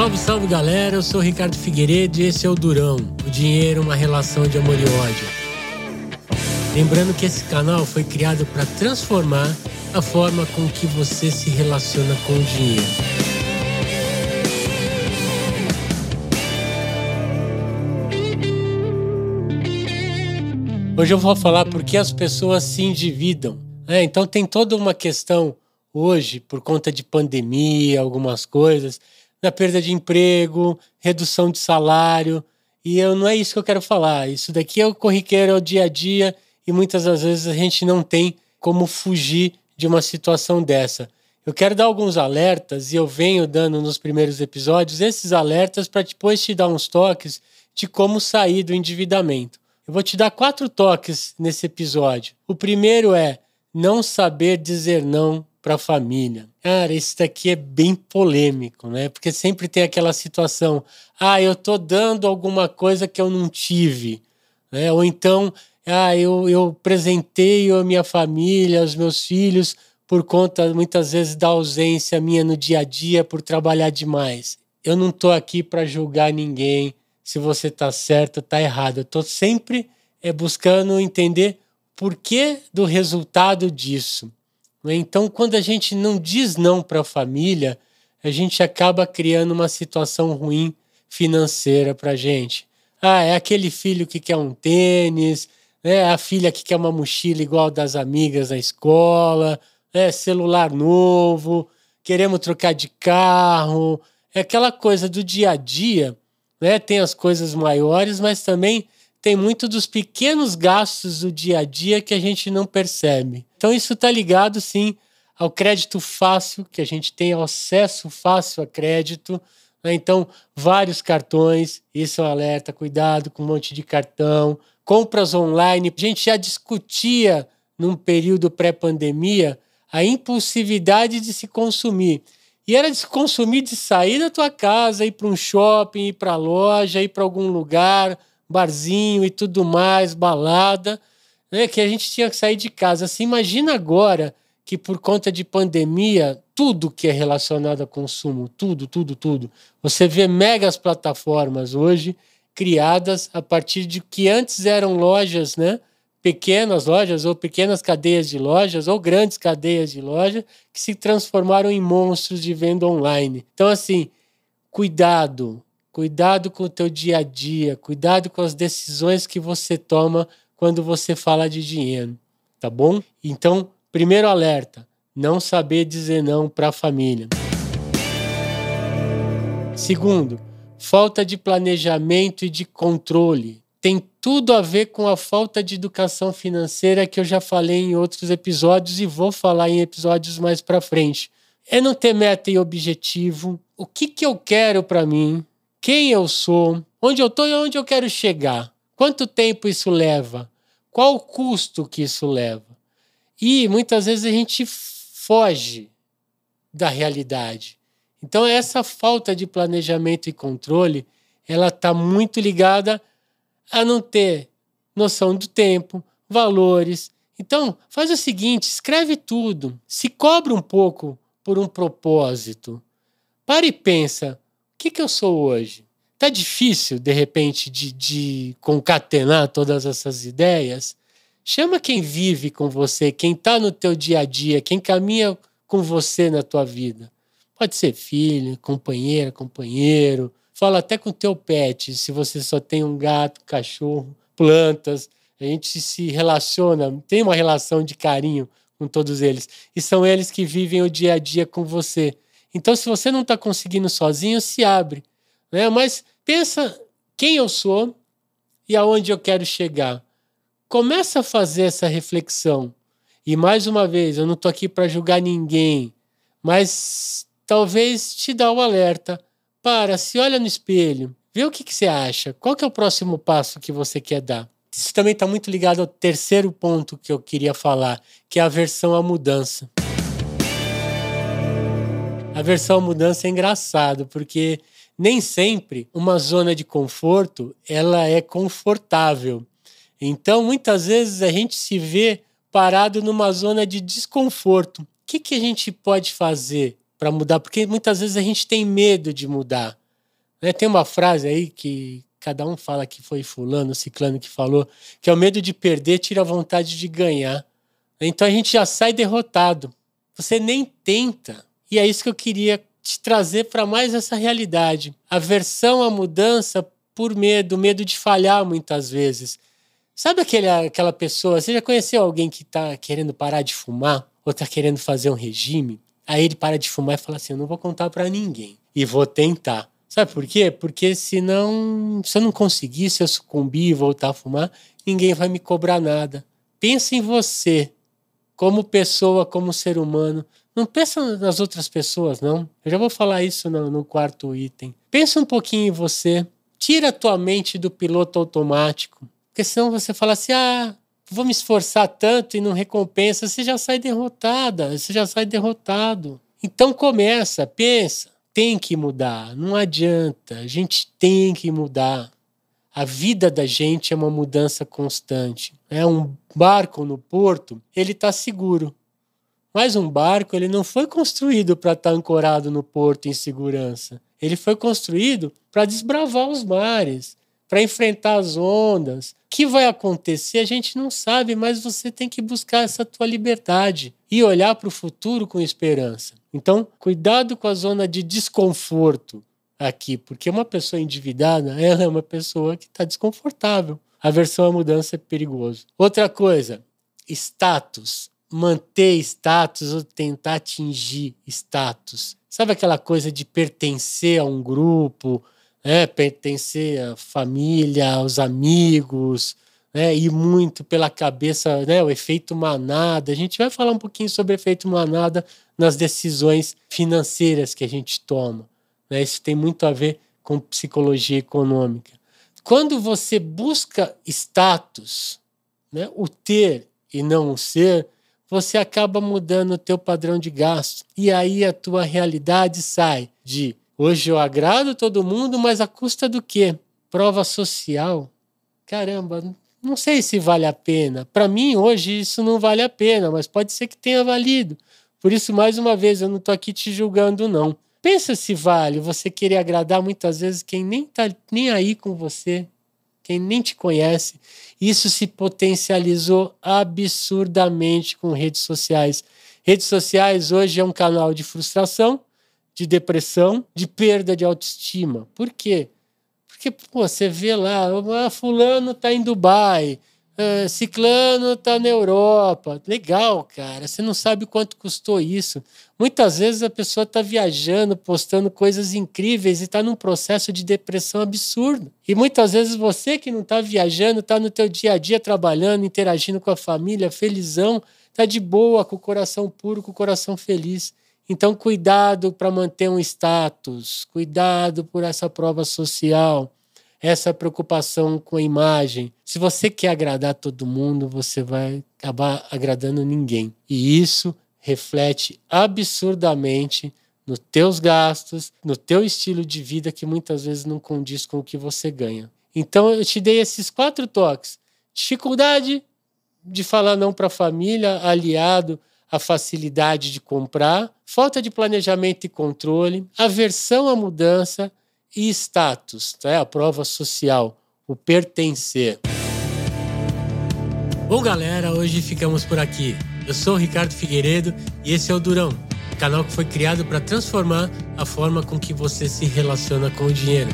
Salve, salve galera, eu sou Ricardo Figueiredo e esse é o Durão, o dinheiro, uma relação de amor e ódio. Lembrando que esse canal foi criado para transformar a forma com que você se relaciona com o dinheiro. Hoje eu vou falar por que as pessoas se endividam. É, então tem toda uma questão hoje, por conta de pandemia, algumas coisas, na perda de emprego, redução de salário. E eu, não é isso que eu quero falar. Isso daqui é o corriqueiro, é o dia a dia, e muitas das vezes a gente não tem como fugir de uma situação dessa. Eu quero dar alguns alertas e eu venho dando nos primeiros episódios esses alertas para depois te dar uns toques de como sair do endividamento. Eu vou te dar quatro toques nesse episódio. O primeiro é não saber dizer não para a família. Cara, isso daqui é bem polêmico, né? Porque sempre tem aquela situação: ah, eu tô dando alguma coisa que eu não tive, né? Ou então, ah, eu, eu presenteio a minha família, os meus filhos, por conta muitas vezes da ausência minha no dia a dia por trabalhar demais. Eu não tô aqui para julgar ninguém se você tá certo ou tá errado. Eu tô sempre é, buscando entender por que do resultado disso. Né? Então, quando a gente não diz não para a família, a gente acaba criando uma situação ruim financeira para a gente. Ah, é aquele filho que quer um tênis, é a filha que quer uma mochila igual das amigas na escola, é celular novo, queremos trocar de carro, é aquela coisa do dia a dia, né? Tem as coisas maiores, mas também tem muito dos pequenos gastos do dia a dia que a gente não percebe. Então isso está ligado sim ao crédito fácil, que a gente tem acesso fácil a crédito. Né? Então, vários cartões, isso é um alerta, cuidado com um monte de cartão. Compras online, a gente já discutia num período pré-pandemia a impulsividade de se consumir. E era de se consumir de sair da tua casa, ir para um shopping, ir para a loja, ir para algum lugar, barzinho e tudo mais, balada, né, que a gente tinha que sair de casa. Assim, imagina agora que por conta de pandemia, tudo que é relacionado a consumo, tudo, tudo, tudo. Você vê megas plataformas hoje criadas a partir de que antes eram lojas, né? Pequenas lojas ou pequenas cadeias de lojas ou grandes cadeias de lojas que se transformaram em monstros de venda online. Então, assim, cuidado, Cuidado com o teu dia a dia, cuidado com as decisões que você toma quando você fala de dinheiro, tá bom? Então, primeiro alerta, não saber dizer não para a família. Segundo, falta de planejamento e de controle. Tem tudo a ver com a falta de educação financeira que eu já falei em outros episódios e vou falar em episódios mais para frente. É não ter meta e objetivo. O que, que eu quero para mim? Quem eu sou, onde eu estou e onde eu quero chegar. Quanto tempo isso leva? Qual o custo que isso leva? E muitas vezes a gente foge da realidade. Então essa falta de planejamento e controle, ela está muito ligada a não ter noção do tempo, valores. Então faz o seguinte, escreve tudo, se cobre um pouco por um propósito. Para e pensa, que, que eu sou hoje? Tá difícil, de repente, de, de concatenar todas essas ideias? Chama quem vive com você, quem está no teu dia a dia, quem caminha com você na tua vida. Pode ser filho, companheira, companheiro. Fala até com teu pet, se você só tem um gato, cachorro, plantas. A gente se relaciona, tem uma relação de carinho com todos eles. E são eles que vivem o dia a dia com você. Então, se você não está conseguindo sozinho, se abre. Né? Mas pensa quem eu sou e aonde eu quero chegar. Começa a fazer essa reflexão. E mais uma vez, eu não estou aqui para julgar ninguém, mas talvez te dá o alerta. Para, se olha no espelho, vê o que, que você acha. Qual que é o próximo passo que você quer dar? Isso também está muito ligado ao terceiro ponto que eu queria falar, que é a aversão à mudança. A versão mudança é engraçado, porque nem sempre uma zona de conforto ela é confortável. Então, muitas vezes a gente se vê parado numa zona de desconforto. O que, que a gente pode fazer para mudar? Porque muitas vezes a gente tem medo de mudar. Né? Tem uma frase aí que cada um fala que foi fulano, ciclano que falou, que é o medo de perder tira a vontade de ganhar. Então a gente já sai derrotado. Você nem tenta. E é isso que eu queria te trazer para mais essa realidade. Aversão à mudança por medo, medo de falhar muitas vezes. Sabe aquele, aquela pessoa, você já conheceu alguém que está querendo parar de fumar ou está querendo fazer um regime? Aí ele para de fumar e fala assim: Eu não vou contar para ninguém e vou tentar. Sabe por quê? Porque se não, se eu não conseguir, se eu sucumbir e voltar a fumar, ninguém vai me cobrar nada. Pensa em você, como pessoa, como ser humano. Não pensa nas outras pessoas, não. Eu já vou falar isso no, no quarto item. Pensa um pouquinho em você. Tira a tua mente do piloto automático. Porque senão você fala assim: ah, vou me esforçar tanto e não recompensa. Você já sai derrotada, você já sai derrotado. Então começa, pensa. Tem que mudar, não adianta. A gente tem que mudar. A vida da gente é uma mudança constante. É um barco no porto, ele está seguro. Mas um barco ele não foi construído para estar tá ancorado no porto em segurança. Ele foi construído para desbravar os mares, para enfrentar as ondas. O que vai acontecer a gente não sabe, mas você tem que buscar essa tua liberdade e olhar para o futuro com esperança. Então, cuidado com a zona de desconforto aqui, porque uma pessoa endividada, ela é uma pessoa que está desconfortável. A versão à mudança é perigoso. Outra coisa, status. Manter status ou tentar atingir status. Sabe aquela coisa de pertencer a um grupo, né, pertencer à família, aos amigos, né, ir muito pela cabeça, né, o efeito manada. A gente vai falar um pouquinho sobre efeito manada nas decisões financeiras que a gente toma. Né? Isso tem muito a ver com psicologia econômica. Quando você busca status, né, o ter e não o ser, você acaba mudando o teu padrão de gasto. E aí a tua realidade sai de Hoje eu agrado todo mundo, mas a custa do quê? Prova social. Caramba, não sei se vale a pena. Para mim, hoje, isso não vale a pena, mas pode ser que tenha valido. Por isso, mais uma vez, eu não estou aqui te julgando, não. Pensa se vale você querer agradar muitas vezes quem nem está nem aí com você, quem nem te conhece. Isso se potencializou absurdamente com redes sociais. Redes sociais hoje é um canal de frustração, de depressão, de perda de autoestima. Por quê? Porque pô, você vê lá, ah, fulano está em Dubai, ah, ciclano está na Europa. Legal, cara. Você não sabe quanto custou isso. Muitas vezes a pessoa está viajando, postando coisas incríveis e está num processo de depressão absurdo. E muitas vezes você que não está viajando, está no teu dia a dia trabalhando, interagindo com a família, felizão, está de boa, com o coração puro, com o coração feliz. Então, cuidado para manter um status, cuidado por essa prova social, essa preocupação com a imagem. Se você quer agradar todo mundo, você vai acabar agradando ninguém. E isso reflete absurdamente nos teus gastos, no teu estilo de vida que muitas vezes não condiz com o que você ganha. Então eu te dei esses quatro toques: dificuldade de falar não para a família, aliado a facilidade de comprar, falta de planejamento e controle, aversão à mudança e status, tá? a prova social, o pertencer. Bom, galera, hoje ficamos por aqui. Eu sou o Ricardo Figueiredo e esse é o Durão, canal que foi criado para transformar a forma com que você se relaciona com o dinheiro.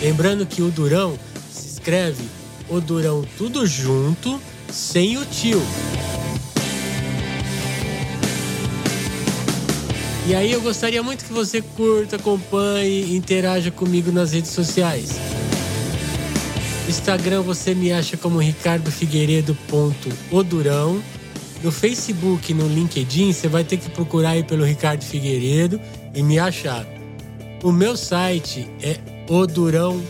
Lembrando que o Durão se escreve o Durão tudo junto, sem o tio. E aí eu gostaria muito que você curta, acompanhe interaja comigo nas redes sociais. Instagram você me acha como ricardofigueiredo.odurão. No Facebook no LinkedIn você vai ter que procurar aí pelo Ricardo Figueiredo e me achar. O meu site é odurão.com.br.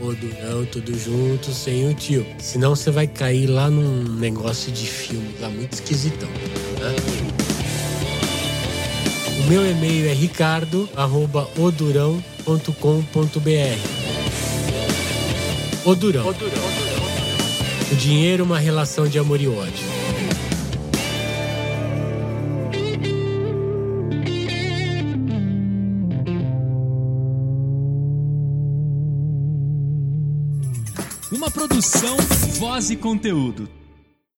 Odurão, tudo junto, sem o tio. Senão você vai cair lá num negócio de filme lá muito esquisitão. Né? meu e-mail é ricardo@odurão.com.br. Odurão. O dinheiro uma relação de amor e ódio. Uma produção, voz e conteúdo.